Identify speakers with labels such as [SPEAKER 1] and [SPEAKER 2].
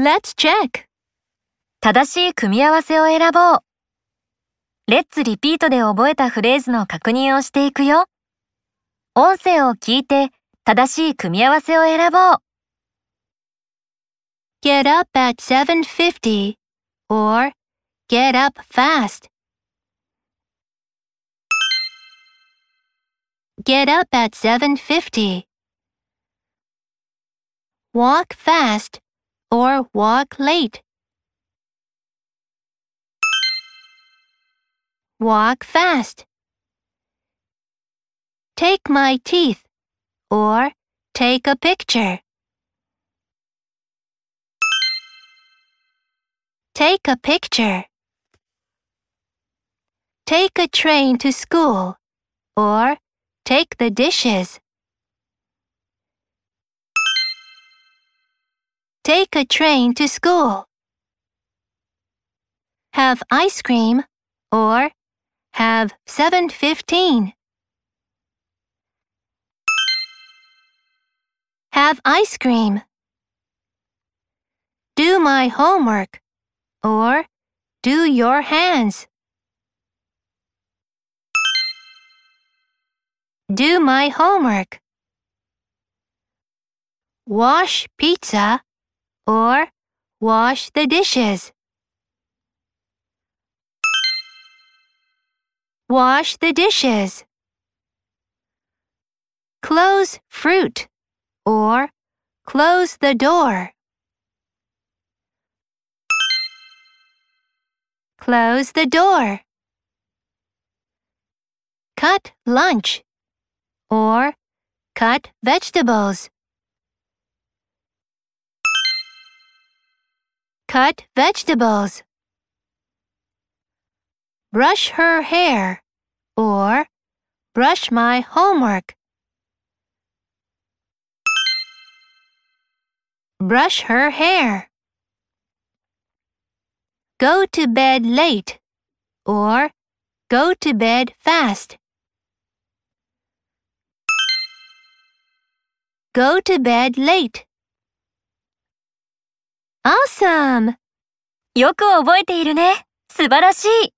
[SPEAKER 1] Let's check.
[SPEAKER 2] 正しい組み合わせを選ぼう。レッツリピートで覚えたフレーズの確認をしていくよ。音声を聞いて正しい組み合わせを選ぼう。
[SPEAKER 1] Get up at 7.50 or get up fast. Get up at 7.50. Walk fast or walk late. Walk fast. Take my teeth or take a picture. Take a picture. Take a train to school or take the dishes. Take a train to school. Have ice cream or have 715. Have ice cream. Do my homework or do your hands. Do my homework. Wash pizza or wash the dishes. Wash the dishes. Close fruit or close the door. Close the door. Cut lunch or cut vegetables. Cut vegetables. Brush her hair or brush my homework. Brush her hair. Go to bed late or go to bed fast. Go to bed late. Awesome!
[SPEAKER 2] よく覚えているね。素晴らしい。